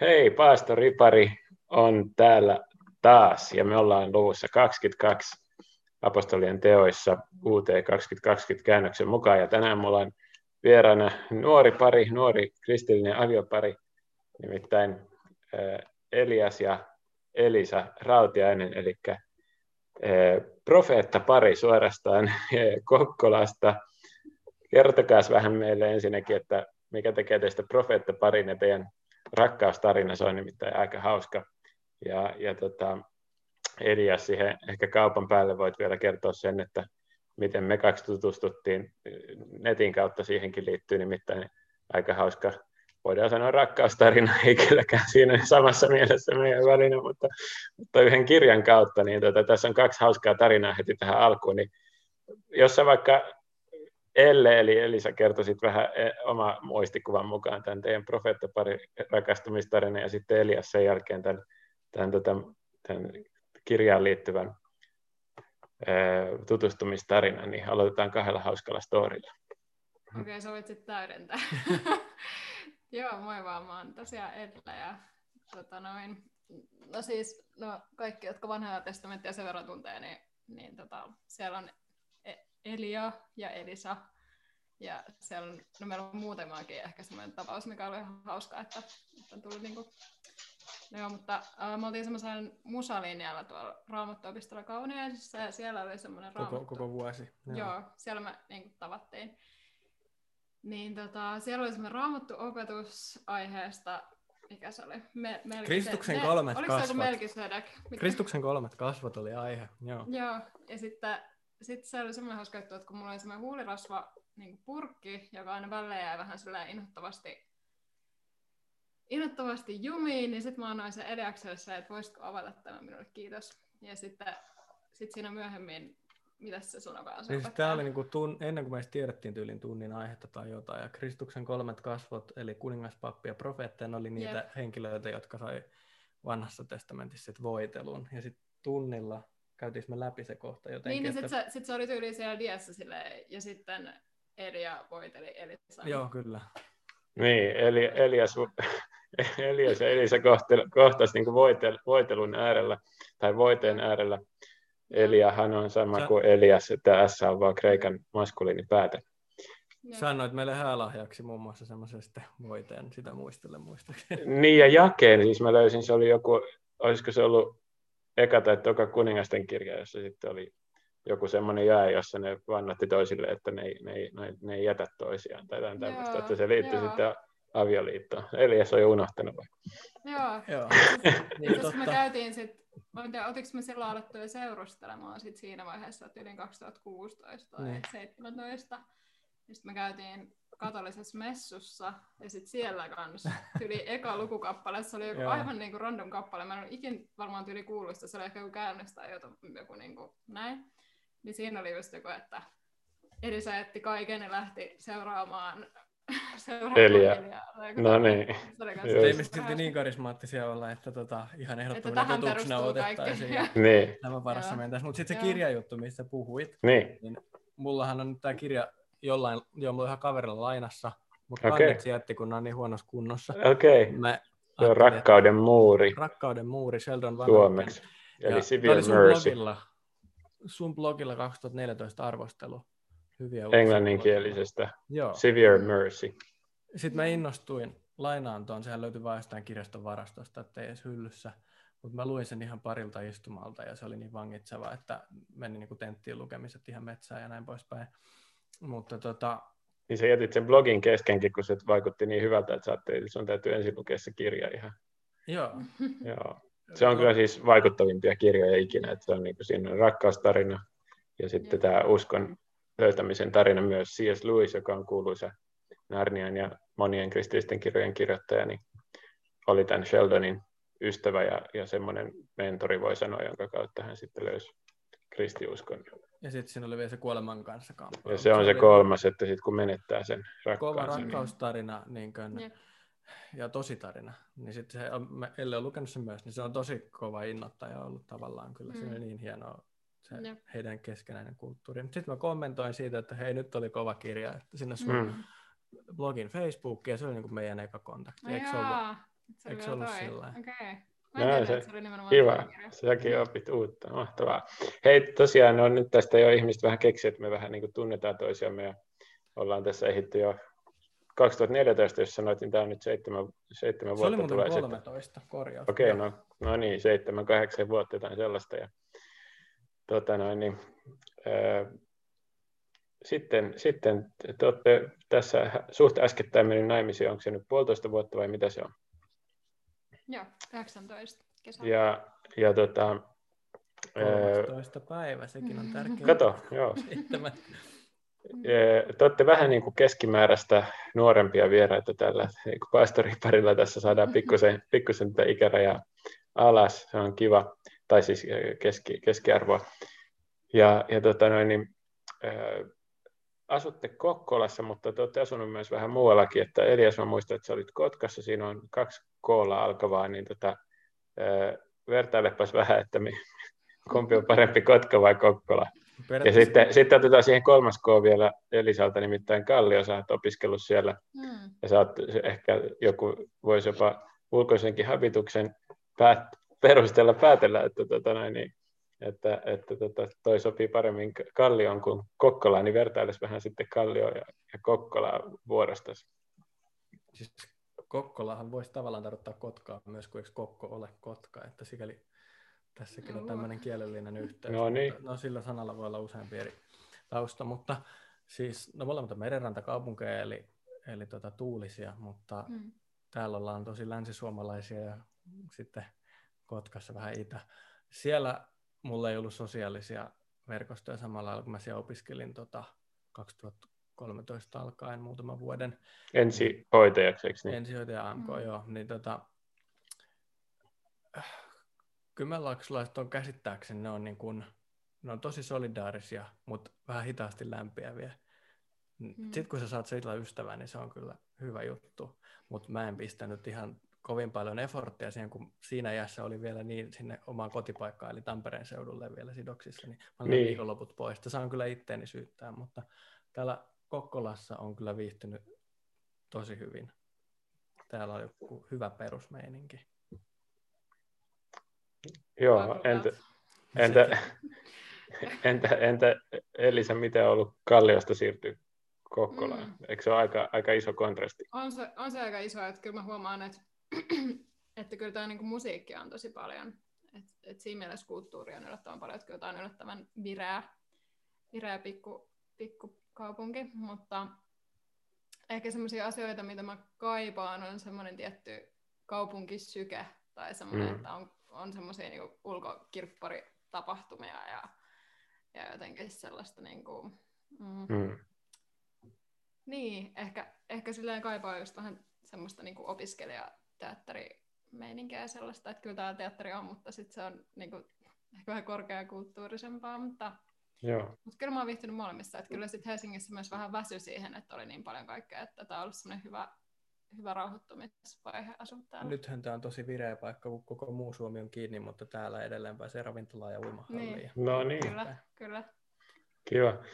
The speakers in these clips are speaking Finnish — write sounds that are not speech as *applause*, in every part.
Hei, Paasto Ripari on täällä taas ja me ollaan luvussa 22 apostolien teoissa UT 2020 käännöksen mukaan ja tänään mulla on vieraana nuori pari, nuori kristillinen aviopari, nimittäin Elias ja Elisa Rautiainen, eli profeetta pari suorastaan *laughs* Kokkolasta. Kertokaa vähän meille ensinnäkin, että mikä tekee teistä profeetta parin ja teidän rakkaustarina, se on nimittäin aika hauska. Ja, ja tota, Elias, siihen ehkä kaupan päälle voit vielä kertoa sen, että miten me kaksi tutustuttiin netin kautta, siihenkin liittyy nimittäin aika hauska, voidaan sanoa rakkaustarina, ei kylläkään siinä samassa mielessä meidän välinä, mutta, mutta yhden kirjan kautta, niin tota, tässä on kaksi hauskaa tarinaa heti tähän alkuun, niin jos sä vaikka Elle, eli Elisa kertoisit vähän e, oma muistikuvan mukaan tämän teidän profeettapari rakastumistarina ja sitten Elias sen jälkeen tämän, tämän, tämän, tämän kirjaan liittyvän tutustumistarinan, niin aloitetaan kahdella hauskalla storilla. Okei, okay, sä voit sitten täydentää. *laughs* Joo, moi vaan, mä oon tosiaan Edellä ja tota noin, no siis, no kaikki, jotka vanhaa testamenttia sen verran tuntee, niin, niin tota, siellä on Elia ja Elisa. Ja siellä on, no meillä on muutamaakin ehkä semmoinen tapaus, mikä oli ihan hauska, että, että on tullut niinku, no joo, mutta äh, me oltiin semmoisen musalinjalla tuolla Raamattuopistolla Kauniaisissa ja siellä oli semmoinen koko, raamattu. Koko vuosi. Joo, joo siellä me niinku tavattiin. Niin tota, siellä oli semmoinen raamattuopetus aiheesta, mikä se oli? Me, Kristuksen kolmet ne, kasvot. Oliko Kristuksen kolmet kasvot oli aihe, joo. Joo, ja sitten sitten se oli semmoinen hauska juttu, että kun mulla oli semmoinen huulirasva niin purkki, joka aina välillä jäi vähän sellainen inhottavasti, inhottavasti jumiin, niin sitten mä annoin sen Eliakselle että voisitko avata tämän minulle, kiitos. Ja sitten sit siinä myöhemmin, mitä se sanokaan siis tämä oli niinku tun, ennen kuin meistä tiedettiin tyylin tunnin aihetta tai jotain, ja Kristuksen kolmet kasvot, eli kuningaspappi ja profeetteja, oli niitä yep. henkilöitä, jotka sai vanhassa testamentissa sit voitelun. Ja sitten tunnilla käytiinkö me läpi se kohta jotenkin? Niin, niin sitten se, sit se oli tyyli siellä diassa silleen, ja sitten Elia voiteli Elisa. Joo, kyllä. Niin, eli Elias, *laughs* Elias ja Elisa kohtasi niin voitel, voitelun äärellä, tai voiteen äärellä. Eliahan on sama Sä... kuin Elias, että S on vaan kreikan maskuliinipäätä. Sanoit meille häälahjaksi muun muassa semmoisesta voiteen, sitä muistele muistaakseni. Niin, ja jakeen, siis mä löysin, se oli joku, olisiko se ollut eka tai toka kuningasten kirja, jossa sitten oli joku semmoinen jää, jossa ne vannotti toisille, että ne ei, ne ei, ne ei, ne ei jätä toisiaan tai jotain tämmöistä, että se liittyy joo. sitten avioliittoon. Elias on jo unohtanut vai? Joo. *laughs* joo. niin, totta. me käytiin sitten, otiko me silloin alettu jo seurustelemaan sit siinä vaiheessa, että yli 2016 tai niin. 2017. Sitten me käytiin katolisessa messussa, ja sitten siellä kanssa tyyli *laughs* eka lukukappale, se oli joku aivan niin kuin random kappale, mä en ole ikin varmaan tyyli kuullut sitä, se oli ehkä joku käännös tai joku, joku niin kuin näin. Niin siinä oli just joku, että Elisa jätti kaiken ja lähti seuraamaan *laughs* Eliä. No niin. Ei me silti niin karismaattisia olla, että tota, ihan ehdottomana totuuksena otettaisiin ja niin. tämän varassa mentäisiin. Mutta sitten se kirjajuttu, mistä puhuit, niin. niin mullahan on nyt tämä kirja jollain, mulla ihan kaverilla lainassa, mutta okay. kannet jätti, kun on niin huonossa kunnossa. Okei. Okay. Se on rakkauden muuri. Rakkauden muuri, Sheldon Van Suomeksi. Eli ja Severe Mercy. Sun blogilla, sun blogilla 2014 arvostelu. Hyviä Englanninkielisestä. Joo. Severe Mercy. Sitten mä innostuin lainaan tuon, sehän löytyi vain jostain kirjaston varastosta, ettei edes hyllyssä. Mutta mä luin sen ihan parilta istumalta ja se oli niin vangitseva, että meni niin kuin tenttiin lukemiset ihan metsään ja näin poispäin. Mutta tota... Niin sä jätit sen blogin keskenkin, kun se vaikutti niin hyvältä, että saatte, sun täytyy ensin lukea se kirja ihan. Joo. *laughs* Joo. Se on kyllä siis vaikuttavimpia kirjoja ikinä, että se on niin kuin, siinä on rakkaustarina ja sitten tämä uskon löytämisen tarina myös C.S. Lewis, joka on kuuluisa Narnian ja monien kristillisten kirjojen kirjoittaja, niin oli tämän Sheldonin ystävä ja, ja semmoinen mentori, voi sanoa, jonka kautta hän sitten löysi kristiuskon. Ja sitten siinä oli vielä se kuoleman kanssa kamppailu. Ja se on se, se kolmas, että sitten kun menettää sen rakkaansa. Kova rakkaustarina niin kuin, yeah. ja tarina. Niin sitten se, Elle on lukenut sen myös, niin se on tosi kova innoittaja ollut tavallaan. Kyllä mm. se on niin hienoa se yeah. heidän keskenäinen kulttuuri. Sitten mä kommentoin siitä, että hei nyt oli kova kirja, että sinne sun mm. blogin Facebook ja se oli niin kuin meidän eka kontakti. No Eikö ollut? Se oli Eikö se vielä ollut sillä lailla? No, Mä en tiedä, se- että se oli nimenomaan Kiva, säkin opit uutta, mahtavaa. Hei, tosiaan no, nyt tästä jo ihmiset vähän keksi, että me vähän niin kuin tunnetaan toisiamme ja ollaan tässä ehditty jo 2014, jos sanoit, niin tämä on nyt seitsemän, seitsemän Se oli vuotta muuten tulee sitten. 13 korjaus. Okei, no, no niin, seitsemän, kahdeksan vuotta jotain sellaista. Ja, tota noin, niin, ää, sitten, sitten te olette tässä suht äskettäin mennyt naimisiin, onko se nyt puolitoista vuotta vai mitä se on? Joo, 19 kesä. Ja, ja tota, ää, 13 päivä, sekin on tärkeä. kato, joo, *laughs* Te olette vähän niin kuin keskimääräistä nuorempia vieraita tällä niin kuin paistoriparilla. Tässä saadaan pikkusen, *laughs* pikkusen tätä ikärajaa alas. Se on kiva, tai siis keski, keskiarvoa. Ja, ja tota noin, niin, ää, asutte Kokkolassa, mutta te olette asunut myös vähän muuallakin. Että Elias, mä muistan, että sä olit Kotkassa. Siinä on kaksi koolla alkavaa, niin tota, vertailepas vähän, että mi, kumpi on parempi Kotka vai Kokkola. Ja sitten, sitten otetaan siihen kolmas K vielä Elisalta, nimittäin Kallio, sä oot opiskellut siellä, Mm. ja sä oot, ehkä joku voisi jopa ulkoisenkin habituksen päät, perusteella päätellä, että, tota noin, niin, että, että tota, toi sopii paremmin Kallioon kuin Kokkolaan, niin vertailisi vähän sitten Kallio ja, ja Kokkolaa vuorostasi. Siis Kokkolahan voisi tavallaan tarkoittaa Kotkaa myös, kun eikö Kokko ole Kotka, että sikäli tässäkin on Joo. tämmöinen kielellinen yhteys. No niin. mutta- No sillä sanalla voi olla useampi eri tausta, mutta siis, no molemmat on merenrantakaupunkeja, eli, eli tota, tuulisia, mutta Mm. täällä ollaan tosi länsisuomalaisia ja sitten Kotkassa vähän itä. Siellä mulla ei ollut sosiaalisia verkostoja samalla lailla, kun mä siellä opiskelin tota 2013 alkaen muutaman vuoden Ensihoitajaksi, eikö niin? ensihoitaja AMK, Mm. joo, niin tota, kymenlaaksolaiset on käsittääkseni, ne on, niin kuin, ne on tosi solidaarisia, mutta vähän hitaasti lämpiäviä. Mm. Mm. Sitten kun sä saat sillä ystävää, niin se on kyllä hyvä juttu, mutta mä en pistänyt ihan kovin paljon efforttia siihen, kun siinä iässä oli vielä niin sinne omaan kotipaikkaan, eli Tampereen seudulle vielä sidoksissa, niin mä olin Niin. viikonloput pois. Sitä saan kyllä itteeni syyttää, mutta täällä Kokkolassa on kyllä viihtynyt tosi hyvin. Täällä on joku hyvä perusmeininki. Joo, entä, entä, *laughs* entä, entä Elisa, miten on ollut Kalliosta siirtyä Kokkolaan? Mm. Eikö se ole aika, aika iso kontrasti? On se, on se aika iso, että kyllä mä huomaan, että, *clears throat* että kyllä tämä niinku musiikki on tosi paljon. Et, et siinä mielessä kulttuuri on yllättävän paljon, että kyllä tämä on yllättävän vireä, vireä pikku, pikku kaupunki, mutta ehkä semmoisia asioita, mitä mä kaipaan, on semmoinen tietty kaupunkisyke tai semmoinen, Mm. että on, on semmoisia niinku ulkokirpparitapahtumia ja, ja jotenkin sellaista niinku, mm, Mm. niin, ehkä, ehkä silleen kaipaa just vähän semmoista niinku opiskelijateatterimeininkiä ja sellaista, että kyllä tämä teatteri on, mutta sitten se on niinku ehkä vähän korkeakulttuurisempaa, mutta, Joo. mutta kyllä mä oon viihtynyt molemmissa, että kyllä sitten Helsingissä myös vähän väsy siihen, että oli niin paljon kaikkea, että tämä on ollut semmoinen hyvä, hyvä rauhoittumisvaihe asua täällä. Nythän tämä on tosi vireä paikka, kun koko muu Suomi on kiinni, mutta täällä edelleen pääsee ravintolaan ja uimahalliin. Niin. No niin, Kyllä, kyllä. kiva.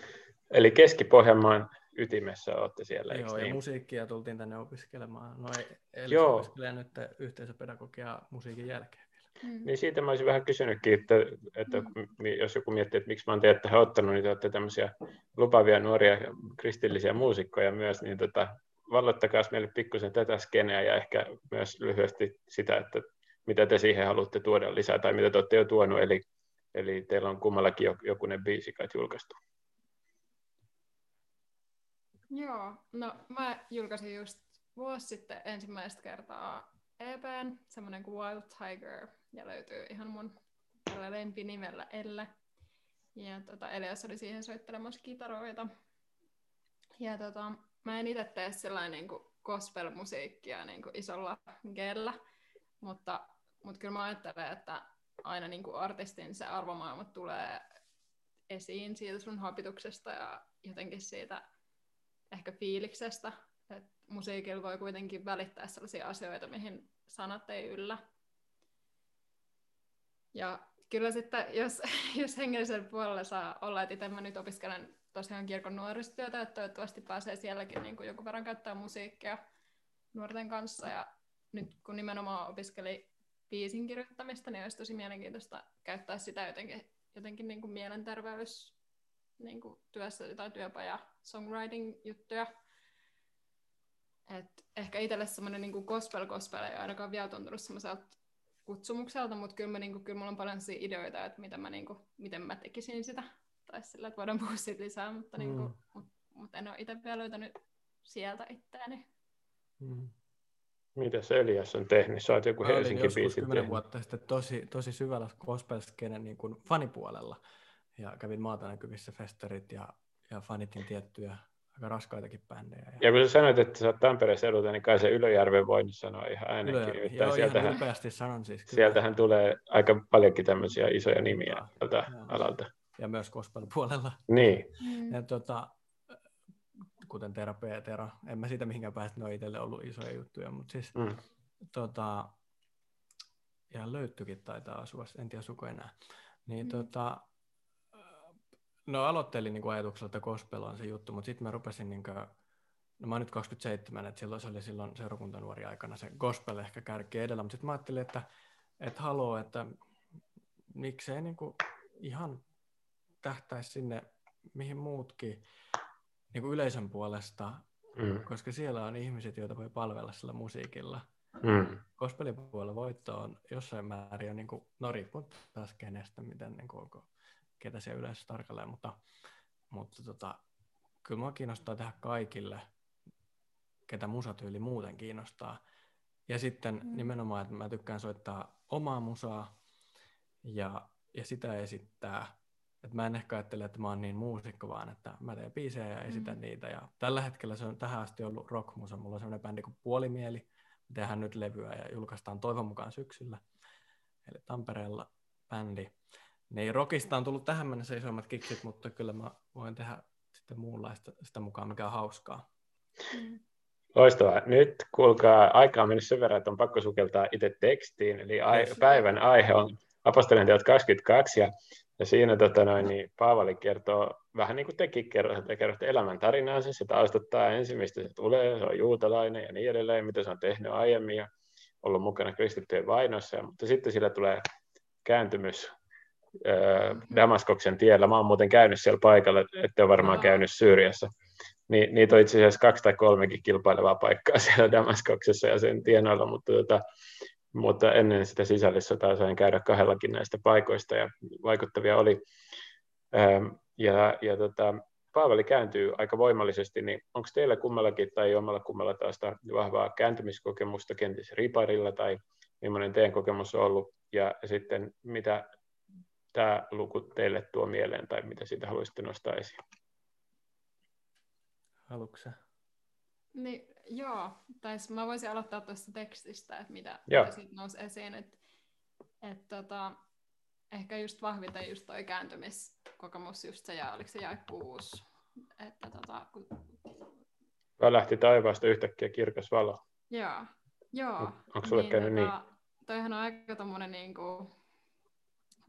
Eli Keski-Pohjanmaan ytimessä olette siellä, eikö Joo, ja niin? musiikkia tultiin tänne opiskelemaan. No ei, eli opiskelee nyt yhteisöpedagogiaa musiikin jälkeen. Mm. Niin siitä mä olisin vähän kysynytkin, että, että Mm. jos joku miettii, että miksi mä oon teidät tähän ottanut, niin te olette tämmöisiä lupavia nuoria kristillisiä muusikkoja myös, niin tota, vallottakaa meille pikkusen tätä skeneä ja ehkä myös lyhyesti sitä, että mitä te siihen haluatte tuoda lisää tai mitä te olette jo tuonut, eli, eli teillä on kummallakin jo- jokunen biisi kai julkaistu. Joo, no mä julkaisin just vuosi sitten ensimmäistä kertaa EPn, semmoinen kuin Wild Tiger, ja löytyy ihan mun tällä lempinimellä Elle. Ja tota, Elias oli siihen soittelemassa kitaroita. Ja tota, mä en itse tee sellainen niin kuin gospel-musiikkia niin kuin isolla gellä, mutta, mutta kyllä mä ajattelen, että aina niin kuin artistin se arvomaailma tulee esiin siitä sun hapituksesta ja jotenkin siitä ehkä fiiliksestä, että musiikilla voi kuitenkin välittää sellaisia asioita, mihin sanat ei yllä. Ja kyllä sitten, jos, *laughs* jos hengellisellä puolella saa olla, että itse mä nyt opiskelen tosiaan kirkon nuorisotyötä, että toivottavasti pääsee sielläkin niin kuin jonkun verran käyttää musiikkia nuorten kanssa. Ja nyt kun nimenomaan opiskeli biisin kirjoittamista, niin olisi tosi mielenkiintoista käyttää sitä jotenkin, jotenkin niin kuin mielenterveys niin kuin työssä tai työpaja songwriting juttuja. Et ehkä itselle semmoinen niin gospel gospel ei ainakaan vielä tuntunut semmoiselta kutsumukselta, mutta kyllä, mä, niin kuin, kyllä mulla on paljon ideoita, että miten mä, niin kuin, miten mä tekisin sitä. Tai sillä, että voidaan puhua siitä lisää, mutta, niin kuin, mm. mut, mut en ole itse vielä löytänyt sieltä itseäni. Mm. Mitä se Elias on tehnyt? Sä oot joku Helsinki biisi tehnyt. vuotta sitten tosi, tosi syvällä gospel niin kuin fanipuolella. Ja kävin maata näkyvissä festerit ja, ja fanitin tiettyjä aika raskaitakin bändejä. Ja, ja kun sä sanoit, että sä oot Tampereen seudulta, niin kai se Ylöjärven voi sanoa ihan äänenkin. Ylöjärvi. Joo, sieltähän, ihan sanon siis. Kyllä. Sieltähän tulee aika paljonkin tämmöisiä isoja nimiä tältä alalta. Ja myös gospel-puolella. Niin. Mm. Ja tota, kuten Tera P. Tera, en mä siitä mihinkään päästä, ne on itselle ollut isoja juttuja, mutta siis mm. tota, ja löyttykin taitaa asua, en tiedä suko enää. Niin mm. tota, no aloittelin niin ajatuksella, että gospel on se juttu, mutta sitten mä rupesin niin kuin, no mä oon nyt 27, että silloin se oli silloin seurakuntanuori aikana se gospel ehkä kärki edellä, mutta sitten mä ajattelin, että, että haloo, että miksei niin kuin ihan tähtäisi sinne, mihin muutkin niin kuin yleisön puolesta, mm. koska siellä on ihmiset, joita voi palvella sillä musiikilla. Mm. Gospelin puolella voitto on jossain määrin niin kuin, no riippuu taas kenestä, miten niin kuin, onko ketä siellä yleensä tarkalleen, mutta, mutta tota, kyllä mua kiinnostaa tehdä kaikille, ketä musatyyli muuten kiinnostaa. Ja sitten mm. nimenomaan, että mä tykkään soittaa omaa musaa ja, ja sitä esittää. Että mä en ehkä ajattele, että mä oon niin muusikko, vaan että mä teen biisejä ja esitän mm. niitä. Ja tällä hetkellä se on tähän asti ollut rockmusa. Mulla on sellainen bändi kuin Puolimieli. Me tehdään nyt levyä ja julkaistaan toivon mukaan syksyllä. Eli Tampereella bändi. Niin rockista on tullut tähän mennessä isommat kiksit, mutta kyllä mä voin tehdä sitten muunlaista sitä mukaan, mikä on hauskaa. Mm. Loistavaa. Nyt kuulkaa, aika on mennyt sen verran, että on pakko sukeltaa itse tekstiin. Eli ai- päivän aihe on Apostolien teot 22, ja, ja siinä tota noin, niin Paavali kertoo, vähän niin kuin tekin kerrotte, kerrotte elämän tarinaansa, se taustottaa ensin, mistä se tulee, se on juutalainen ja niin edelleen, mitä se on tehnyt aiemmin ja ollut mukana kristittyjen vainossa, mutta sitten sillä tulee kääntymys Damaskoksen tiellä. Mä oon muuten käynyt siellä paikalla, ette ole varmaan käynyt Syyriassa. Ni, niitä on itse asiassa kaksi tai kolmekin kilpailevaa paikkaa *laughs* siellä Damaskoksessa ja sen tienoilla, mutta, tota, mutta ennen sitä sisällissotaa sain käydä kahdellakin näistä paikoista ja vaikuttavia oli. Ja, ja tota, Paavali kääntyy aika voimallisesti, niin onko teillä kummallakin tai omalla kummalla taas vahvaa kääntymiskokemusta kenties riparilla tai millainen teidän kokemus on ollut ja sitten mitä tämä luku teille tuo mieleen tai mitä siitä haluaisitte nostaa esiin? Haluatko Niin, joo, tai mä voisin aloittaa tuosta tekstistä, että mitä, mitä siitä nousi esiin. Että, että tota, ehkä just vahvinta just toi kääntymiskokemus, just se, ja oliko se jae kuusi. Että tota, kun... lähti taivaasta yhtäkkiä kirkas valo. Joo, joo. Onko sulle niin, käynyt tota, niin? Toihan on aika tommonen niin kuin,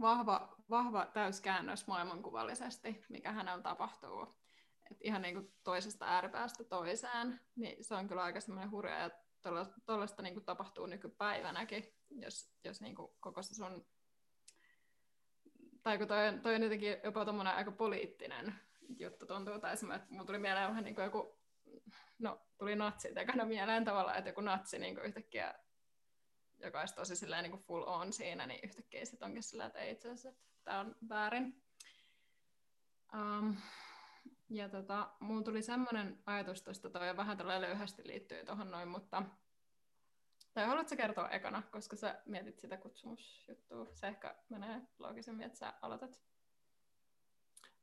vahva, vahva täyskäännös maailmankuvallisesti, mikä hänellä tapahtuu. Et ihan niin kuin toisesta ääripäästä toiseen, niin se on kyllä aika semmoinen hurja, ja tuollaista niin tapahtuu nykypäivänäkin, jos, jos niin kuin koko se sun... Tai kun toi, toi on jotenkin jopa aika poliittinen juttu tuntuu, tai että mulla tuli mieleen vähän niin kuin joku, no tuli natsi tekana mieleen tavallaan, että joku natsi niin kuin yhtäkkiä joka olisi tosi silleen, niin kuin full on siinä, niin yhtäkkiä sitten onkin silleen, että ei itse asiassa, että tämä on väärin. Um, ja tota, mulla tuli semmoinen ajatus tuosta, toi on vähän tällä löyhästi liittyy tuohon noin, mutta tai haluatko kertoa ekana, koska sä mietit sitä kutsumusjuttua? Se ehkä menee loogisemmin, että sä aloitat.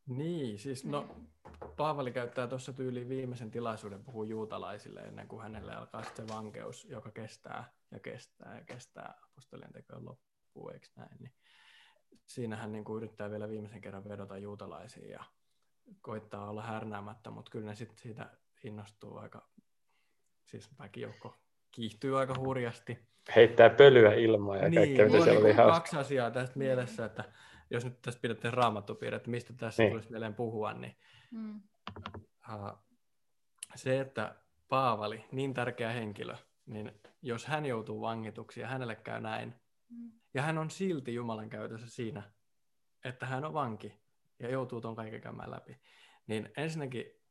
Niin, siis no, niin. Paavali käyttää tuossa tyyliin viimeisen tilaisuuden puhuu juutalaisille ennen kuin hänelle alkaa se vankeus, joka kestää ja kestää ja kestää apostolien tekojen loppuun, eikö näin? Niin siinä hän niin kuin yrittää vielä viimeisen kerran vedota juutalaisiin ja koittaa olla härnäämättä, mutta kyllä ne sitten siitä innostuu aika, siis väkijoukko kiihtyy aika hurjasti. Heittää pölyä ilmaa ja niin, kaikkea, mitä siellä oli hauska. kaksi asiaa tästä mielessä, että jos nyt tässä pidetään raamattupiirre, että mistä tässä niin. tulisi mieleen puhua, niin mm. uh, se, että Paavali, niin tärkeä henkilö, niin jos hän joutuu vangituksi ja hänelle käy näin. Ja hän on silti Jumalan käytössä siinä, että hän on vanki ja joutuu tuon kaiken käymään läpi, niin ensinnäkin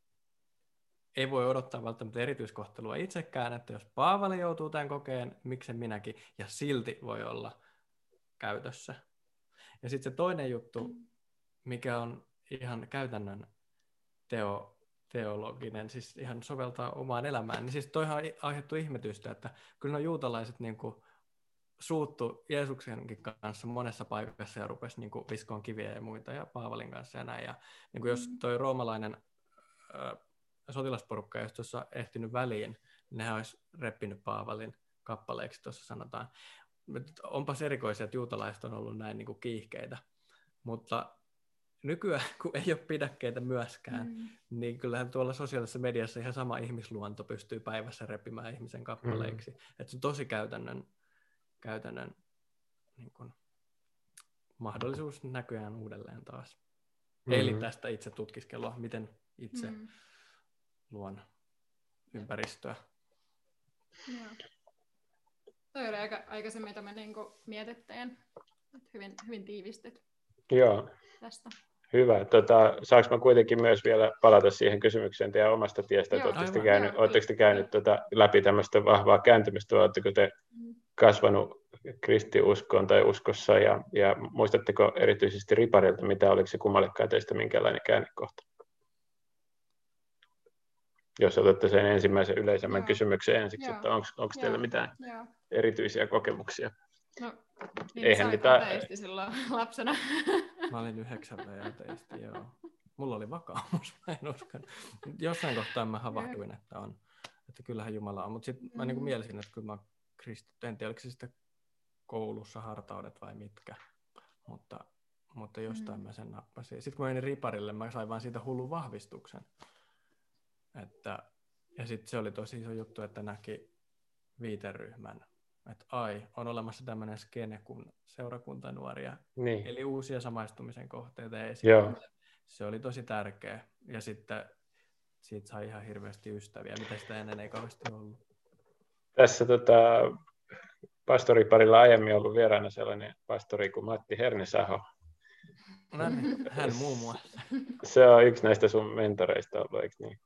ei voi odottaa välttämättä erityiskohtelua itsekään, että jos Paavali joutuu tämän kokeen, miksen minäkin, ja silti voi olla käytössä. Ja sitten se toinen juttu, mm. mikä on ihan käytännön teo, teologinen, siis ihan soveltaa omaan elämään, niin siis toihan on aiheuttu ihmetystä, että kyllä ne juutalaiset niin kuin suuttu Jeesuksenkin kanssa monessa paikassa ja rupesi niin kuin viskoon kiviä ja muita ja Paavalin kanssa ja näin. Ja niin kuin jos mm. toi roomalainen äh, sotilasporukka ei olisi tuossa ehtinyt väliin, niin nehän olisi reppinyt Paavalin kappaleeksi, tuossa sanotaan. Onpas erikoisia, että juutalaiset on ollut näin niin kuin kiihkeitä, mutta nykyään, *laughs* kun ei ole pidäkkeitä myöskään, mm. niin kyllähän tuolla sosiaalisessa mediassa ihan sama ihmisluonto pystyy päivässä repimään ihmisen kappaleiksi. Mm. Että se on tosi käytännön, käytännön niin kun, mahdollisuus näköjään uudelleen taas. Mm. Eli tästä itse tutkiskelua, miten itse mm. luon ympäristöä. Joo. Toi oli aika, aikaisemmin, mitä me niinku mietittiin. Hyvin, hyvin tiivistit Joo. tästä. Hyvä. Tota, saanko mä kuitenkin myös vielä palata siihen kysymykseen teidän omasta tiestä, että oletteko te käynyt, käynyt tota, läpi tämmöistä vahvaa kääntymistä, vai oletteko te mm. Kasvanut kristiuskoon tai uskossa, ja, ja muistatteko erityisesti riparilta, mitä oliko se kummallekaan teistä minkälainen käännekohta? Jos otatte sen ensimmäisen yleisemmän Joo. kysymyksen ensiksi, Joo. että onko teillä mitään Joo. erityisiä kokemuksia? No, niin Eihän niitä... silloin *laughs* lapsena. Mä olin yhdeksän ateisti, joo. Mulla oli vakaumus, *laughs* mä en usko. Jossain kohtaa mä havahduin, että on. Että kyllähän Jumala on. Mutta sitten mä niinku mm. mielisin, että kyllä mä kristitty. En tiedä, oliko se sitten koulussa hartaudet vai mitkä. Mutta, mutta jostain mm. mä sen nappasin. Sitten kun menin riparille, mä sain vaan siitä hullun vahvistuksen. Että, ja sitten se oli tosi iso juttu, että näki viiteryhmän että ai, on olemassa tämmöinen skene kuin seurakuntanuoria, niin. eli uusia samaistumisen kohteita Joo. Se oli tosi tärkeä. Ja sitten siitä sai ihan hirveästi ystäviä, mitä sitä ennen ei kauheasti ollut. Tässä tota, pastoriparilla aiemmin ollut vieraana sellainen pastori kuin Matti Hernesaho. No niin, hän muun muassa. Se on yksi näistä sun mentoreista ollut, eikö niin?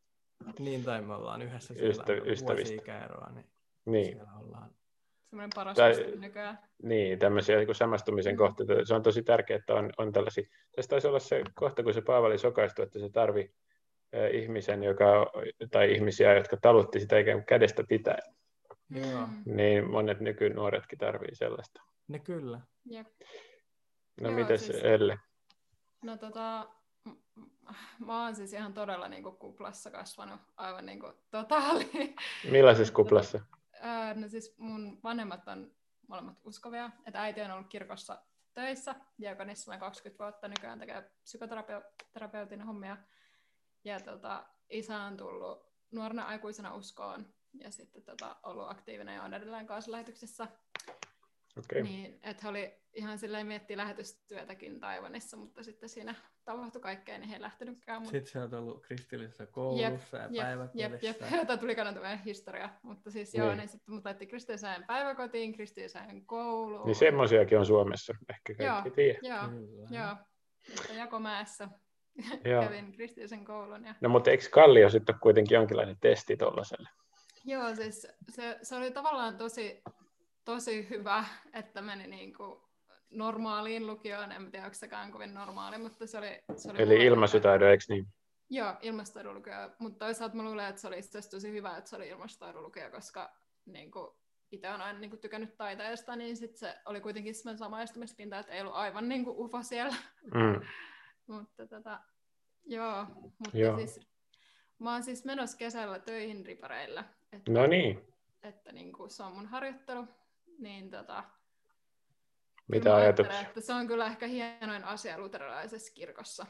Niin, tai me ollaan yhdessä Ystä, ystävistä. eroa, niin, niin. siellä ollaan semmoinen paras tai, nykyään. Niin, tämmöisiä niin samastumisen mm. kohteita. Se on tosi tärkeää, että on, on tällaisia. Tässä taisi olla se kohta, kun se Paavali sokaistui, että se tarvi eh, ihmisen, joka, tai ihmisiä, jotka talutti sitä ikään kuin kädestä pitäen. Joo. Niin monet nykynuoretkin tarvii sellaista. Ne kyllä. Jep. No Joo, mites siis, Elle? No tota, mä oon siis ihan todella niin kuin kuplassa kasvanut, aivan niin kuin totaali. Millaisessa kuplassa? Öö, no siis mun vanhemmat on molemmat uskovia, että äiti on ollut kirkossa töissä, diakonissa on 20 vuotta, nykyään tekee psykoterapeutin hommia. Ja tota, isä on tullut nuorena aikuisena uskoon ja sitten tota, ollut aktiivinen ja on edelleen lähetyksessä. Okay. Niin, että he oli ihan silleen miettii lähetystyötäkin Taivanissa, mutta sitten siinä tapahtui kaikkea, niin he ei lähtenytkään. Mutta... Sitten sä oot ollut kristillisessä koulussa jep, ja päiväkodissa. Jep, jep. *laughs* Jota tuli kannattaa historia. Mutta siis niin. joo, niin sitten mut laitti kristilliseen päiväkotiin, kristilliseen kouluun. Niin semmoisiakin on Suomessa, ehkä kaikki joo, tiedä. Joo, Kyllä. joo. Mutta Jakomäessä *laughs* kävin kristillisen koulun. Ja... No mutta eikö Kallio sitten kuitenkin jonkinlainen testi tuollaiselle? Joo, siis se, se oli tavallaan tosi tosi hyvä, että meni niin kuin normaaliin lukioon. En tiedä, onko sekään kovin normaali, mutta se oli... Se oli Eli ilmaisutaidon, eikö niin? Joo, ilmastotaidon lukio. Mutta toisaalta mä luulen, että se oli tosi hyvä, että se oli ilmastotaidon lukio, koska niin kuin, itse olen aina niin kuin, tykännyt taiteesta, niin sit se oli kuitenkin semmoinen samaistumispinta, että ei ollut aivan niin kuin ufo siellä. Mm. *laughs* mutta tota, joo, mutta joo. siis mä oon siis menossa kesällä töihin ripareilla. Että, no niin. Että niin kuin, se on mun harjoittelu niin tota, mitä ajatuksia? Että se on kyllä ehkä hienoin asia luterilaisessa kirkossa.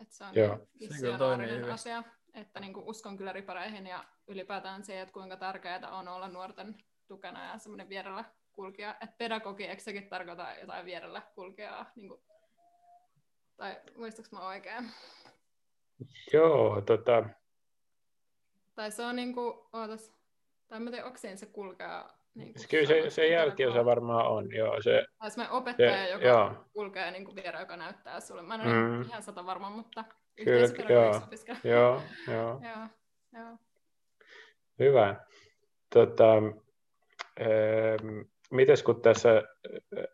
Että se on Joo. missionaarinen asia, että niin kuin uskon kyllä ripareihin ja ylipäätään se, että kuinka tärkeää on olla nuorten tukena ja semmoinen vierellä kulkija. Että pedagogi, eikö sekin tarkoita jotain vierellä kulkijaa? Niin kuin, tai muistaaks mä oikein? Joo, tota... Tai se on niin kuin, ootas, Tai mä tiedän, onko se kulkee niin kuin Kyllä se, se jälkiosa varmaan on, joo. Se, tai semmoinen opettaja, se, joka joo. kulkee niin kuin viera, joka näyttää sulle. Mä en ole mm. ihan sata varma, mutta Kyllä, joo. joo, joo. *laughs* joo, joo. Hyvä. Tota, ähm, mites kun tässä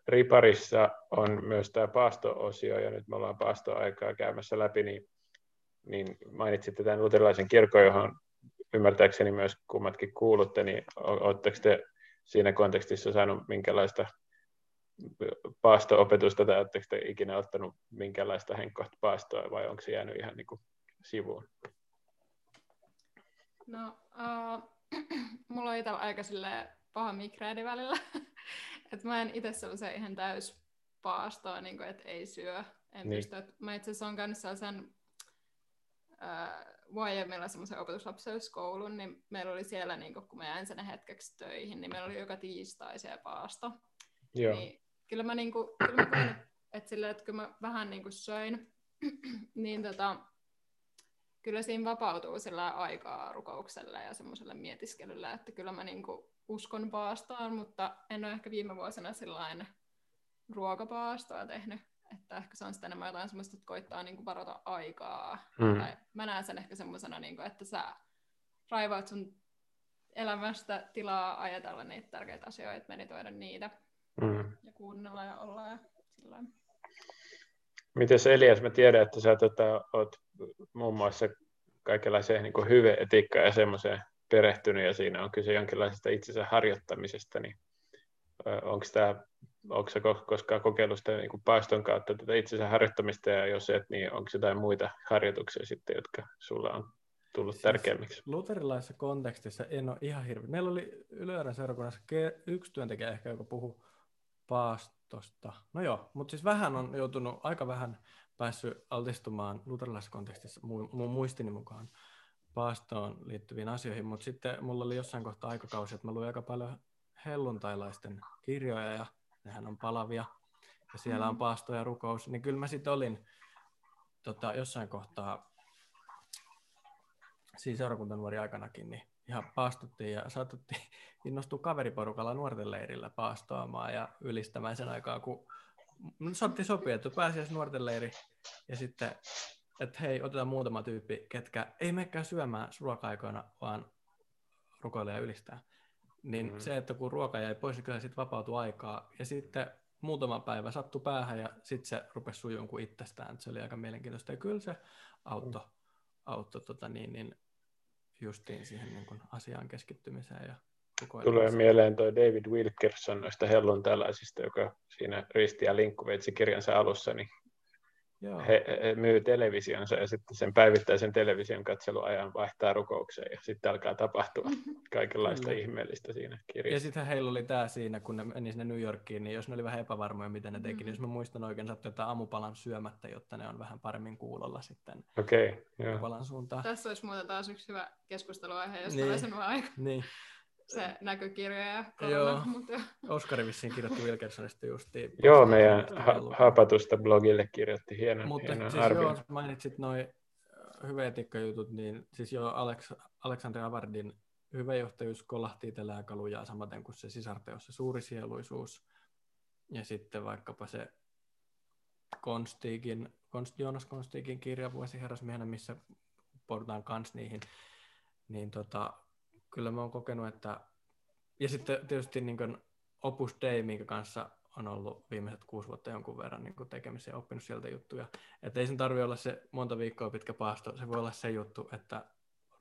Riparissa on myös tämä paasto-osio, ja nyt me ollaan paastoaikaa käymässä läpi, niin, niin mainitsitte tämän luterilaisen kirkon, johon ymmärtääkseni myös kummatkin kuulutte, niin oletteko te siinä kontekstissa saanut minkälaista paasto-opetusta tai oletteko te ikinä ottanut minkälaista henkkohta paastoa vai onko se jäänyt ihan niin kuin sivuun? No, uh, *clears throat* mulla on itsellä aika paha migreeni välillä. *laughs* että mä en itse sellaisen ihan täys paastoa, niin kuin, että ei syö. En niin. pysty. Mä itse asiassa olen käynyt sellaisen YMillä semmoisen opetuslapseuskoulun, niin meillä oli siellä, niin kun mä jäin sen hetkeksi töihin, niin meillä oli joka tiistai se paasto. Joo. Niin, kyllä mä, niin kuin, kyllä mä koin, että, sille, että kyllä mä vähän niin kuin söin, *clears throat* niin tota, kyllä siinä vapautuu sillä aikaa rukoukselle ja semmoiselle mietiskelylle, että kyllä mä niin kuin uskon paastoon, mutta en ole ehkä viime vuosina sillain ruokapaastoa tehnyt, että ehkä se on sitten enemmän jotain semmoista, että koittaa niin kuin varata aikaa. Mm. Tai mä näen sen ehkä semmoisena, niin kuin, että sä raivaat sun elämästä tilaa ajatella niitä tärkeitä asioita, meditoida niitä mm. ja kuunnella ja olla ja sillä Miten Elias, mä tiedän, että sä tota, oot muun muassa kaikenlaiseen niin hyve-etiikkaan ja semmoiseen perehtynyt ja siinä on kyse jonkinlaisesta itsensä harjoittamisesta, niin onko tämä onko sä koskaan kokeillut sitä niin paiston kautta tätä itsensä harjoittamista, ja jos et, niin onko jotain muita harjoituksia sitten, jotka sulla on tullut siis tärkeimmiksi? Luterilaisessa kontekstissa en ole ihan hirveä. Meillä oli Ylöjärven seurakunnassa yksi työntekijä ehkä, joka puhuu paastosta. No joo, mutta siis vähän on joutunut, aika vähän päässyt altistumaan luterilaisessa kontekstissa mun muistini mukaan paastoon liittyviin asioihin, mutta sitten mulla oli jossain kohtaa aikakausi, että mä luin aika paljon helluntailaisten kirjoja ja nehän on palavia ja siellä on mm. paasto ja rukous, niin kyllä mä sitten olin tota, jossain kohtaa siis seurakuntanuori aikanakin, niin ihan paastuttiin ja saatuttiin *laughs* innostua kaveriporukalla nuorten leirillä paastoamaan ja ylistämään sen aikaa, kun saatiin sopia, että pääsiäis nuorten leiri ja sitten, että hei, otetaan muutama tyyppi, ketkä ei menekään syömään ruoka-aikoina, vaan rukoilee ja ylistää. Niin mm-hmm. se, että kun ruoka jäi pois, niin kyllä sitten vapautui aikaa. Ja sitten muutama päivä sattui päähän ja sitten se rupesi sujuun kuin itsestään. Se oli aika mielenkiintoista. Ja kyllä se auttoi, mm. auttoi tota niin, niin justiin siihen niin kuin asiaan keskittymiseen ja Tulee mieleen tuo David Wilkerson noista helluntalaisista, joka siinä Risti ja Linkkuveitsi kirjansa alussa niin Joo. He, he myy televisionsa ja sitten sen päivittäisen television katseluajan vaihtaa rukoukseen ja sitten alkaa tapahtua *laughs* kaikenlaista Kyllä. ihmeellistä siinä kirjassa. Ja sitten heillä oli tämä siinä, kun ne meni sinne New Yorkiin, niin jos ne oli vähän epävarmoja, mitä ne teki, mm. niin jos mä muistan oikein, saattoi jotain aamupalan syömättä, jotta ne on vähän paremmin kuulolla sitten okay, aamupalan suuntaan. Tässä olisi muuten taas yksi hyvä keskusteluaihe, jos niin. olisi aika. Niin se näkökirja ja korona. Joo, mutta... Oskari vissiin kirjoitti Wilkersonista justiin. *laughs* Joo, meidän ha- hapatusta blogille kirjoitti hienon, mutta hienon siis arvion. joo, mainitsit noin hyveetikkajutut, niin siis jo Alex, Alexander Avardin hyvejohtajuus kolahti itsellään kalujaa samaten kuin se sisarteos, se suuri sieluisuus. Ja sitten vaikkapa se Konstiikin, Konst, Joonas Konstiikin kirja Vuosiherrasmiehenä, missä portaan kans niihin, niin tota, kyllä mä oon kokenut, että ja sitten tietysti niin kuin Opus Dei, minkä kanssa on ollut viimeiset kuusi vuotta jonkun verran niin kuin tekemisiä ja oppinut sieltä juttuja. Että ei sen tarvitse olla se monta viikkoa pitkä paasto, se voi olla se juttu, että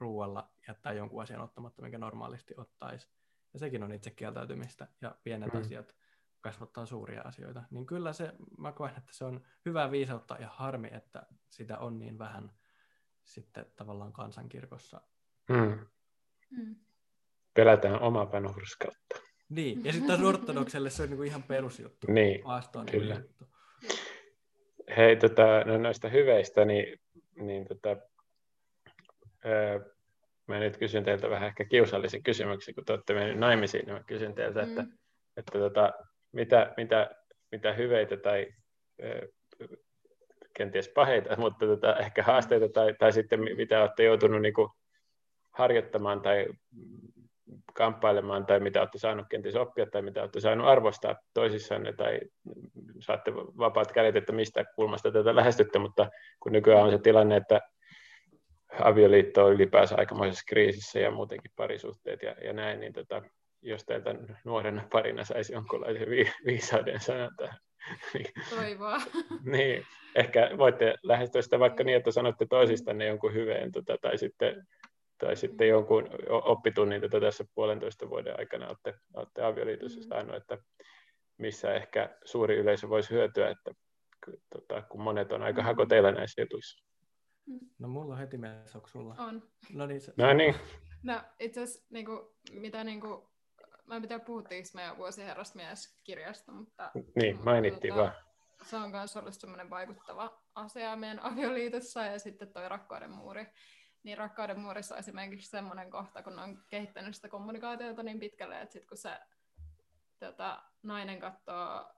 ruualla jättää jonkun asian ottamatta, minkä normaalisti ottaisi. Ja sekin on itse kieltäytymistä ja pienet mm. asiat kasvattaa suuria asioita. Niin kyllä se, mä koen, että se on hyvää viisautta ja harmi, että sitä on niin vähän sitten tavallaan kansankirkossa. Mm. Mm. Pelätään omaa vanhurskautta. Niin, ja sitten taas ortodokselle se on niinku ihan perusjuttu. Niin, Vaastoon kyllä. Juttu. Hei, tota, no noista hyveistä, niin, niin tota, öö, mä nyt kysyn teiltä vähän ehkä kiusallisen kysymyksen, kun te olette menneet naimisiin, niin mä kysyn teiltä, mm. että, että tota, mitä, mitä, mitä hyveitä tai öö, kenties paheita, *laughs* mutta tota, ehkä haasteita tai, tai sitten mitä olette joutunut niin kuin, harjoittamaan tai kamppailemaan tai mitä olette saaneet kenties oppia tai mitä olette saaneet arvostaa toisissanne tai saatte vapaat kädet, että mistä kulmasta tätä lähestytte, mutta kun nykyään on se tilanne, että avioliitto on ylipäänsä aikamoisessa kriisissä ja muutenkin parisuhteet ja, ja näin, niin tota, jos teiltä nuorena parina saisi jonkunlaisen vi- viisauden sanan tähän. Niin. Toivoa. *laughs* niin, ehkä voitte lähestyä sitä vaikka niin, että sanotte toisistanne jonkun hyveen tota, tai sitten tai sitten jonkun oppitunnin, jota tässä puolentoista vuoden aikana olette, olette avioliitossa mm. saanut, että missä ehkä suuri yleisö voisi hyötyä, että tota, kun monet on aika mm. hakoteilla näissä jutuissa. Mm. No mulla on heti mielessä, onko sulla? On. No niin. Se... No niin. No itse asiassa niin kuin, mitä niin kuin, mä en tiedä puhuttiinko me jo vuosi kirjasta, mutta... Niin, mainittiin mutta, vaan. Se on myös ollut semmoinen vaikuttava asia meidän avioliitossa ja sitten toi rakkauden muuri niin rakkauden muurissa on esimerkiksi semmoinen kohta, kun on kehittänyt sitä kommunikaatiota niin pitkälle, että sit kun se tota, nainen katsoo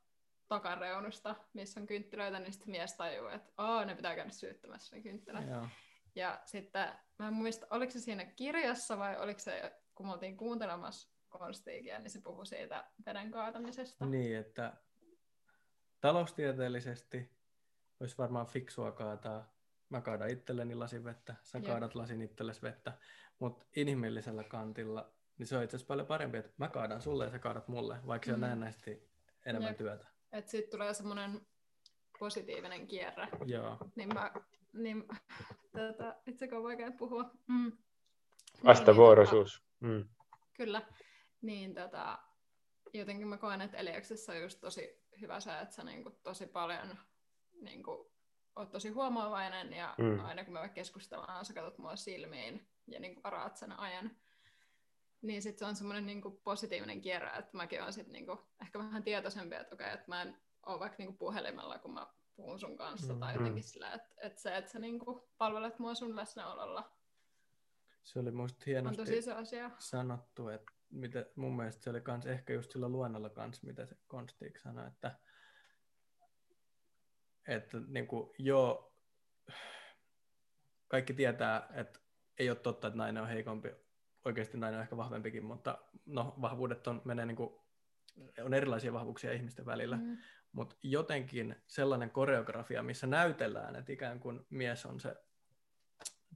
takareunusta, missä on kynttilöitä, niin sitten mies tajuu, että Aa, ne pitää käydä syyttämässä ne kynttilät. Joo. Ja sitten, mä en muista, oliko se siinä kirjassa vai oliko se, kun me oltiin kuuntelemassa konstiikia, niin se puhui siitä veden kaatamisesta. Niin, että taloustieteellisesti olisi varmaan fiksua kaataa mä kaadan itselleni lasin vettä, sä kaadat lasin itsellesi vettä, mutta inhimillisellä kantilla niin se on itse asiassa paljon parempi, että mä kaadan sulle ja sä kaadat mulle, vaikka se on mm. näennäisesti enemmän Jep. työtä. Että sitten tulee semmoinen positiivinen kierre. Joo. Niin mä, niin, tätä, itse on vaikea puhua. Mm. Vastavuoroisuus. Niin, niin, mm. Kyllä. Niin tota, jotenkin mä koen, että Eliaksessa on just tosi hyvä se, että sä niinku tosi paljon niinku oot tosi huomaavainen ja mm. aina kun me vaikka keskustellaan, sä katsot mua silmiin ja niin varaat sen ajan. Niin sitten se on semmoinen niin positiivinen kierre, että mäkin olen sitten niin ehkä vähän tietoisempi, että okei, että mä en ole vaikka niin puhelimella, kun mä puhun sun kanssa mm. tai jotenkin sillä, että, että se, että sä niin palvelet mua sun läsnäololla. Se oli musta hienosti on tosi se asia. sanottu, että mitä, mun mielestä se oli kans ehkä just sillä luonnolla kanssa, mitä se Konstiik sanoi, että että niin kuin, joo, kaikki tietää, että ei ole totta, että nainen on heikompi. Oikeasti nainen on ehkä vahvempikin, mutta no, vahvuudet on, menee niin kuin, on erilaisia vahvuuksia ihmisten välillä. Mm. Mutta jotenkin sellainen koreografia, missä näytellään, että ikään kuin mies on se,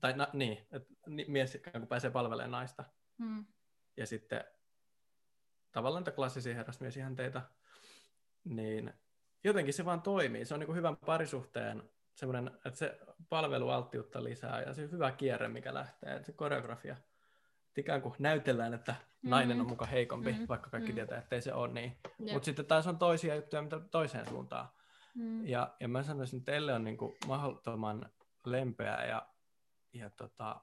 tai na, niin, että mies ikään kuin pääsee palvelemaan naista. Mm. Ja sitten tavallaan klassisia herrasmiesihanteita, niin jotenkin se vaan toimii. Se on niin hyvän parisuhteen semmoinen, että se palvelualttiutta lisää ja se hyvä kierre, mikä lähtee, että se koreografia. Että ikään kuin näytellään, että mm-hmm. nainen on muka heikompi, mm-hmm. vaikka kaikki mm-hmm. tietää, että ei se ole niin. Mutta sitten taas on toisia juttuja, mitä toiseen suuntaan. Mm. Ja, ja mä sanoisin, että Elle on niin kuin mahdottoman lempeä ja, ja tota,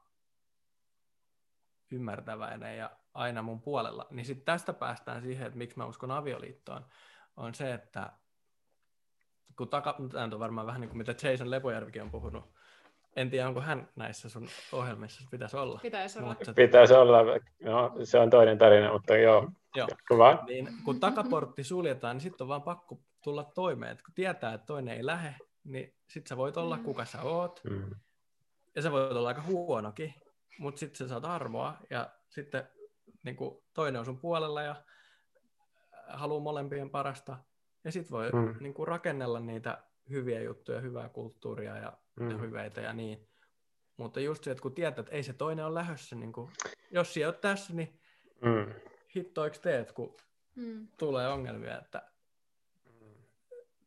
ymmärtäväinen ja aina mun puolella. Niin sitten tästä päästään siihen, että miksi mä uskon avioliittoon, on se, että kun taka, tämä on varmaan vähän niin kuin mitä Jason Lepojärvikin on puhunut. En tiedä, onko hän näissä sun ohjelmissa, pitäisi olla. Pitäisi olla. Mutta, pitäisi olla, no, se on toinen tarina, mutta joo, joo. Niin, kun takaportti suljetaan, niin sitten on vaan pakko tulla toimeen. Et kun tietää, että toinen ei lähde, niin sitten sä voit olla mm. kuka sä oot. Mm. Ja sä voit olla aika huonokin, mutta sitten sä saat arvoa ja sitten niin kuin toinen on sun puolella ja haluaa molempien parasta, ja sitten voi mm. niin kuin rakennella niitä hyviä juttuja, hyvää kulttuuria ja, mm. ja hyveitä ja niin. Mutta just se, että kun tietää, että ei se toinen ole lähdössä, niin kuin, jos siellä olet tässä, niin mm. hittoiksi teet, kun mm. tulee ongelmia, että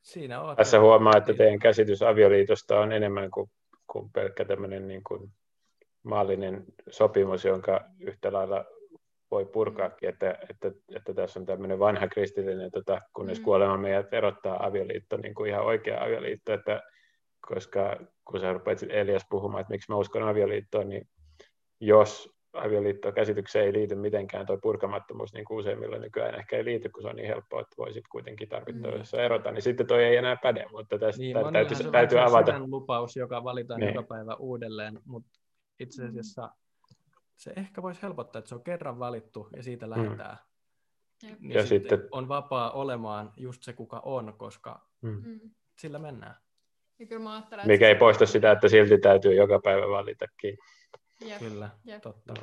siinä on. Tässä huomaa, että teidän käsitys avioliitosta on enemmän kuin, kuin pelkkä tämmöinen niin kuin maallinen sopimus, jonka yhtä lailla voi purkaakin, että, että, että tässä on tämmöinen vanha kristillinen, tota, kunnes mm. kuolema meidät erottaa avioliitto, niin kuin ihan oikea avioliitto, että koska kun sä rupeat Elias puhumaan, että miksi mä uskon avioliittoon, niin jos avioliitto käsitykseen ei liity mitenkään tuo purkamattomuus, niin kuin useimmilla nykyään ehkä ei liity, kun se on niin helppoa, että voisit kuitenkin tarvittaessa mm. erota, niin sitten toi ei enää päde, mutta tästä niin, täytyy, se täytyy avata. lupaus, joka valitaan niin. joka päivä uudelleen, mutta itse asiassa se ehkä voisi helpottaa, että se on kerran valittu ja siitä mm. lähdetään. Mm. Niin ja sitten, sitten on vapaa olemaan just se, kuka on, koska mm. mm. sillä mennään. Ja kyllä mä Mikä ei poista sitä, että silti täytyy joka päivä valitakin. Jep. Kyllä, Jep. totta.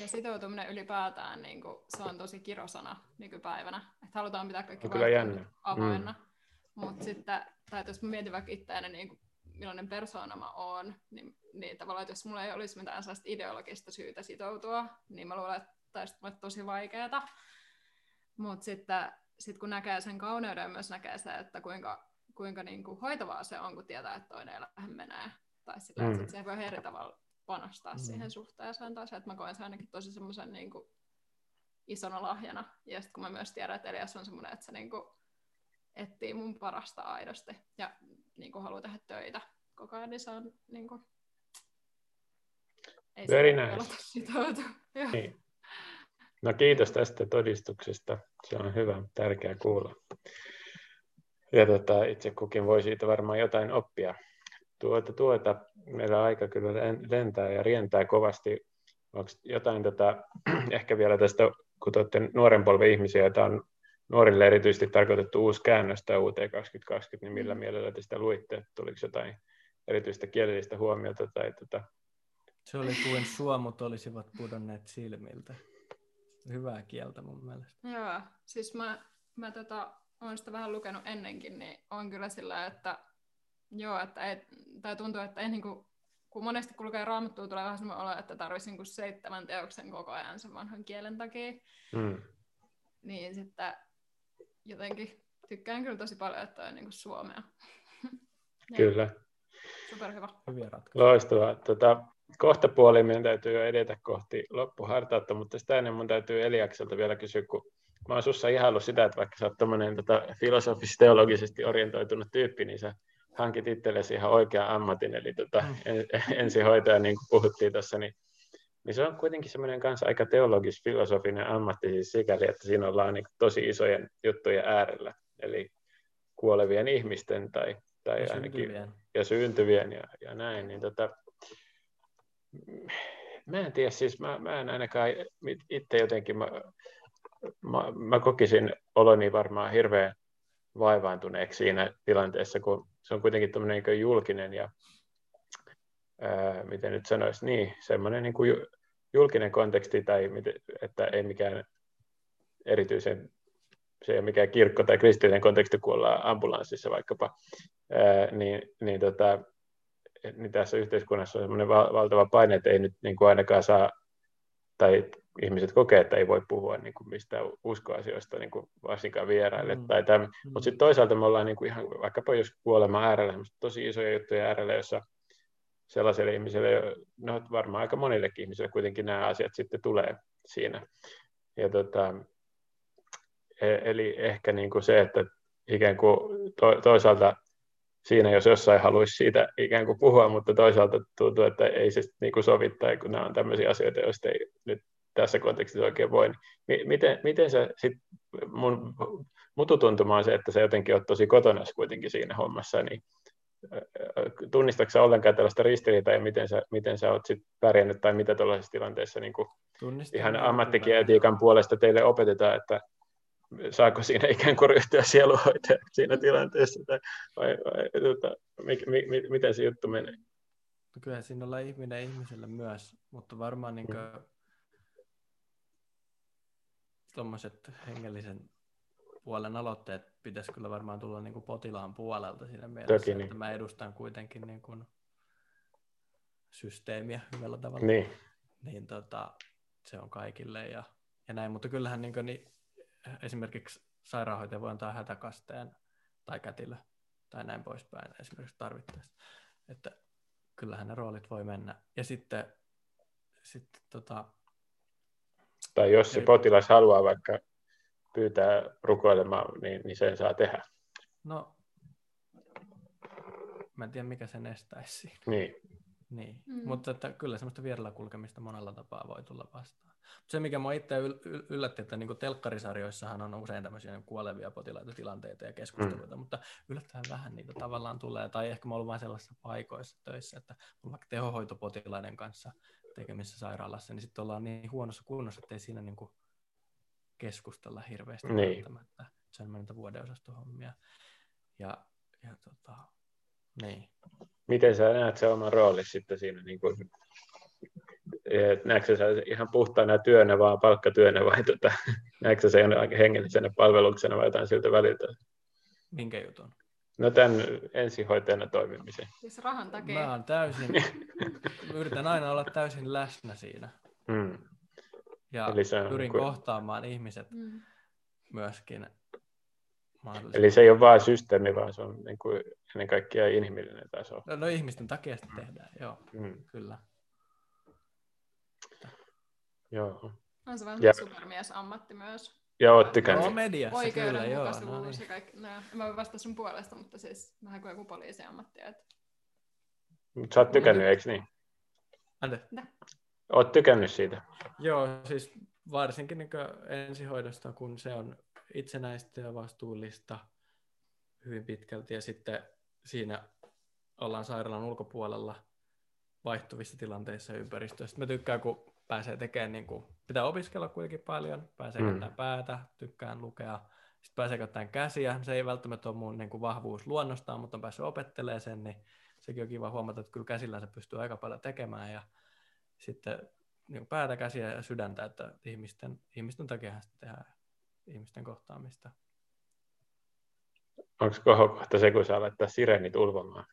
Ja sitoutuminen ylipäätään, niin kuin, se on tosi kirosana nykypäivänä. Että halutaan pitää kaikki kyllä jännä. avoinna. Mm. Mutta sitten, tai jos mä mietin vaikka itseäni, niin kuin, millainen persoona mä oon, niin, niin tavallaan, että jos mulla ei olisi mitään sellaista ideologista syytä sitoutua, niin mä luulen, että taisi olla tosi vaikeaa. Mutta sitten sit kun näkee sen kauneuden, myös näkee se, että kuinka, kuinka niin kuin hoitavaa se on, kun tietää, että toinen elämä menee. Tai sillä, mm. että se voi eri tavalla panostaa mm. siihen suhteeseen. Tai se, että mä koen se ainakin tosi semmoisen niin kuin, isona lahjana. Ja sitten kun mä myös tiedän, että Elias on semmoinen, että se niin kuin, etsii mun parasta aidosti ja niin kuin, haluaa tehdä töitä koko ajan, niin se on niin kuin, ei Very nice. Niin. No kiitos tästä todistuksesta. Se on hyvä, tärkeää kuulla. Ja tota, itse kukin voi siitä varmaan jotain oppia. Tuota, tuota, meillä aika kyllä lentää ja rientää kovasti. Onko jotain tota, *clears throat* ehkä vielä tästä, kun olette nuoren polven ihmisiä, tämä on nuorille erityisesti tarkoitettu uusi käännös tämä UT 2020, niin millä mm. mielellä te sitä luitte? Tuliko jotain erityistä kielellistä huomiota? Tai tota... Se oli kuin suomut olisivat pudonneet silmiltä. Hyvää kieltä mun mielestä. Joo, siis mä, mä tota, olen sitä vähän lukenut ennenkin, niin on kyllä sillä, että joo, että ei, tai tuntuu, että ei niin kuin, kun monesti kulkee raamattua, tulee vähän semmoinen olo, että tarvitsisi niin seitsemän teoksen koko ajan sen vanhan kielen takia. Mm. Niin sitten jotenkin tykkään kyllä tosi paljon, että on niin kuin suomea. *laughs* kyllä. Superhyvä. Hyviä ratkaisuja. Loistavaa. Tota, kohta puoli meidän täytyy jo edetä kohti loppuhartautta, mutta sitä ennen mun täytyy Eliakselta vielä kysyä, kun mä oon sussa ihailu sitä, että vaikka sä oot tommonen tota, filosofis-teologisesti orientoitunut tyyppi, niin sä hankit itsellesi ihan oikean ammatin, eli tota, mm. ensihoitaja, niin kuin puhuttiin tuossa, niin, niin se on kuitenkin semmoinen kanssa aika teologis-filosofinen ammatti siis sikäli, että siinä ollaan niin tosi isojen juttujen äärellä, eli kuolevien ihmisten tai, tai ja ainakin syntyvien. ja syntyvien ja, ja näin, niin tota, mä en tiedä, siis mä, mä en ainakaan itse jotenkin, mä, mä, mä kokisin oloni varmaan hirveän vaivaantuneeksi siinä tilanteessa, kun se on kuitenkin tämmöinen niin julkinen ja ää, miten nyt sanoisi, niin semmoinen niin kuin julkinen konteksti tai että ei mikään erityisen, se ei ole mikään kirkko tai kristillinen konteksti, kun ollaan ambulanssissa vaikkapa, ää, niin, niin, tota, niin tässä yhteiskunnassa on semmoinen valtava paine, että ei nyt niin kuin ainakaan saa, tai ihmiset kokee, että ei voi puhua niin kuin mistään uskoasioista niin kuin varsinkaan vieraille. Mm. Tai mm. Mutta sitten toisaalta me ollaan niin kuin ihan vaikkapa jos kuolema äärellä, tosi isoja juttuja äärellä, jossa sellaiselle ihmiselle, no varmaan aika monillekin ihmisille kuitenkin nämä asiat sitten tulee siinä. Ja tota, e, eli ehkä niin kuin se, että ikään kuin to, toisaalta siinä, jos jossain haluaisi siitä ikään kuin puhua, mutta toisaalta tuntuu, että ei se niin kuin sovi, tai kun nämä on tämmöisiä asioita, joista ei nyt tässä kontekstissa oikein voi. Niin miten, miten se sit, mun mututuntuma on se, että se jotenkin on tosi kotona kuitenkin siinä hommassa, niin tunnistatko ollenkaan tällaista ristiriitaa ja miten sä, miten sä oot sit pärjännyt tai mitä tuollaisessa tilanteessa niin kuin ihan ammattikietiikan puolesta teille opetetaan, että saako siinä ikään kuin ryhtyä sieluhoitajaksi siinä tilanteessa, tai vai, vai, tuota, mi, mi, mi, miten se juttu menee? No kyllä siinä ollaan ihminen ihmiselle myös, mutta varmaan niin mm. tuommoiset hengellisen puolen aloitteet pitäisi kyllä varmaan tulla niin kuin potilaan puolelta siinä mielessä, Toki, niin. että mä edustan kuitenkin niin kuin systeemiä hyvällä tavalla. Niin. Niin tota, se on kaikille ja, ja näin, mutta kyllähän niin kuin, niin esimerkiksi sairaanhoitaja voi antaa hätäkasteen tai kätilö tai näin poispäin esimerkiksi tarvittaessa. Että kyllähän ne roolit voi mennä. Ja sitten, sitten tota, tai jos se potilas haluaa vaikka pyytää rukoilemaan, niin, niin sen saa tehdä. No, mä en tiedä mikä sen estäisi. Niin. Niin, mm. mutta että kyllä semmoista vierellä kulkemista monella tapaa voi tulla vastaan. Se, mikä mua itse yl- yllätti, että niin telkkarisarjoissahan on usein tämmöisiä kuolevia potilaita tilanteita ja keskusteluita, mm. mutta yllättävän vähän niitä tavallaan tulee. Tai ehkä mä ollut vain sellaisissa paikoissa töissä, että mulla vaikka tehohoitopotilaiden kanssa tekemissä sairaalassa, niin sitten ollaan niin huonossa kunnossa, että ei siinä niin kuin keskustella hirveästi niin. välttämättä. Se on niitä vuodeosastohommia. Ja, ja tota, niin. Miten sä näet se oma rooli sitten siinä niin kuin Et näetkö sä ihan puhtaana työnä vaan palkkatyönä vai *laughs* tota, näetkö sä sen hengellisenä palveluksena vai jotain siltä väliltä? Minkä jutun? No tämän ensihoitajana toimimisen. Siis rahan takia. Mä oon täysin, *laughs* yritän aina olla täysin läsnä siinä. Mm. Ja Eli se on pyrin kuin- kohtaamaan ihmiset Mm. myöskin. Eli se ei ole vain systeemi, vaan se on niin kuin ennen kaikkea inhimillinen taso. No, no ihmisten takia sitä tehdään, joo, Mm. kyllä. Joo. On se vähän Ja- supermiesammatti myös. Ja oot tykännyt. No mediassa kyllä, joo. No niin. ja kaikki. No, en mä voi vastata sun puolesta, mutta siis vähän kuin joku poliisiammatti. Että... Mut sä oot tykännyt, eikö niin? Anteeksi. Oot tykännyt siitä. Joo, siis varsinkin niin ensihoidosta, kun se on itsenäistä ja vastuullista hyvin pitkälti, ja sitten siinä ollaan sairaalan ulkopuolella vaihtuvissa tilanteissa ja ympäristöissä. Mä tykkään, kun pääsee tekemään, niin kuin, pitää opiskella kuitenkin paljon, pääsee Mm. mm. käyttämään päätä, tykkään lukea, sitten pääsee käyttämään käsiä, se ei välttämättä ole mun niin kuin, vahvuus luonnostaan, mutta on päässyt opettelemaan sen, niin sekin on kiva huomata, että kyllä käsillä se pystyy aika paljon tekemään, ja sitten niin päätä, käsiä ja sydäntä, että ihmisten, ihmisten takia sitä tehdään ihmisten kohtaamista. Onko kohokohta se, kun saa laittaa sirenit ulvomaan?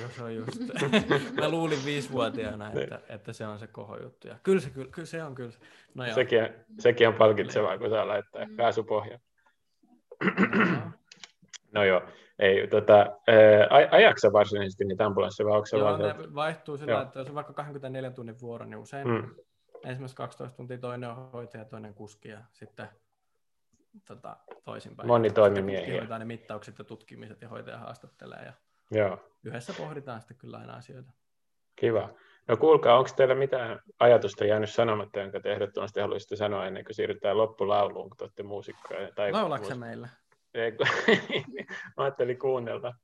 Joo, se on just. *laughs* Mä luulin viisivuotiaana, että, että se on se kohojuttu. Ja kyllä se, kyllä, kyllä se on kyllä. No joo. Sekin, sekin on palkitsevaa, kun saa laittaa Mm. kaasupohja. *clears throat* No joo, ei, tota, ää, aj- ajaksa varsinaisesti niitä ambulansseja, vai onko se Joo, vaan ne vaihtuu sillä, Joo. että jos on vaikka 24 tunnin vuoro, niin usein mm, mm. ensimmäiset 12 tuntia toinen on hoitaja, toinen kuski ja sitten tota, toisinpäin. Kuski hoitaa ne mittaukset ja tutkimiset ja hoitaja haastattelee ja joo, yhdessä pohditaan sitten kyllä aina asioita. kiva. No kuulkaa, onko teillä mitään ajatusta jäänyt sanomatta, jonka te ehdottomasti haluaisitte sanoa ennen kuin siirrytään loppulauluun, kun te olette muusikkoja? Tai Laulaako se muus- meillä? *laughs* Mä ajattelin kuunnella.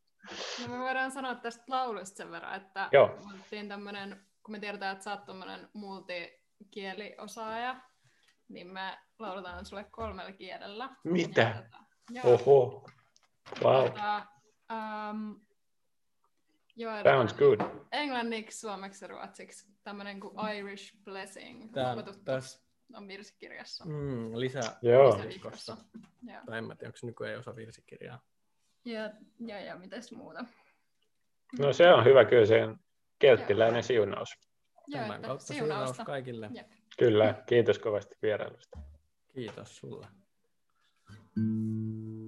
No me voidaan sanoa tästä laulusta sen verran, että Joo. me otettiin tämmönen, kun me tiedetään, että sä oot tämmönen multikieliosaaja, niin me lauletaan sulle kolmella kielellä. Mitä? Ja, tota, joo, Oho, wow, tota, um, joo, sounds tota, good. Englanniksi, suomeksi ja ruotsiksi. Tämmönen kuin Irish Blessing. Tää, Raamatut tässä on virsikirjassa. mm, lisää Joo, Lisäviikossa. Joo. tai en mä tiedä, onko se nykyään ei osa virsikirjaa. Ja, ja, ja mitäs muuta. no se on hyvä, kyllä se on kelttiläinen siunaus. Joo, Tämän kautta siunaus siunausta. kaikille. Jep. Kyllä, kiitos kovasti vierailusta. Kiitos sulle. May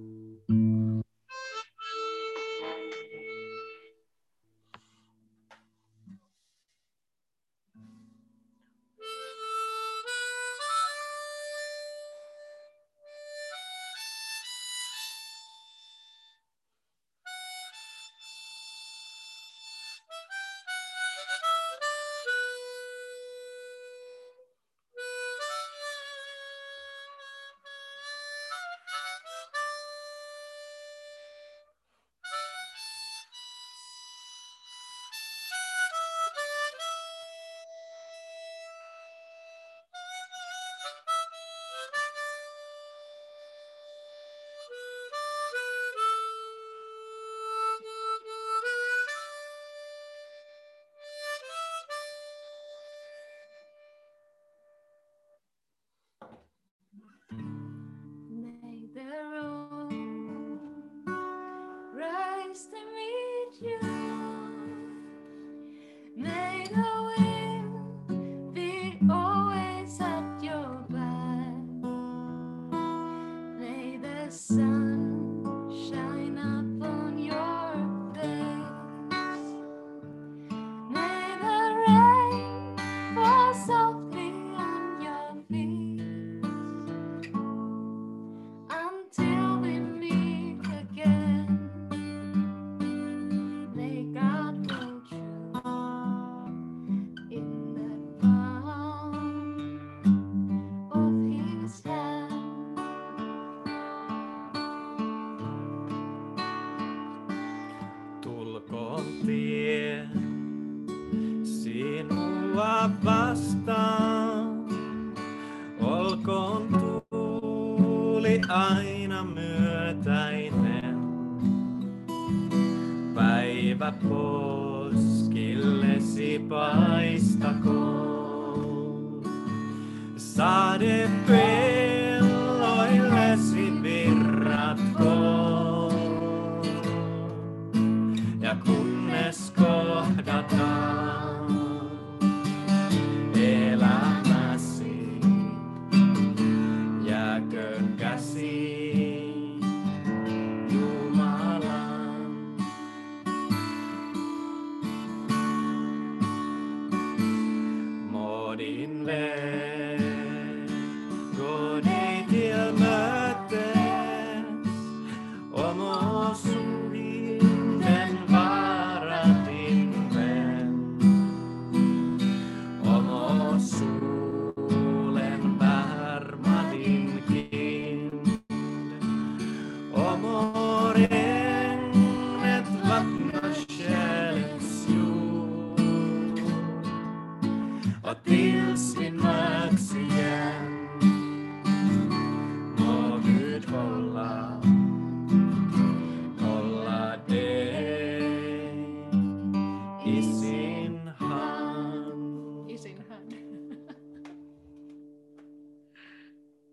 started praying.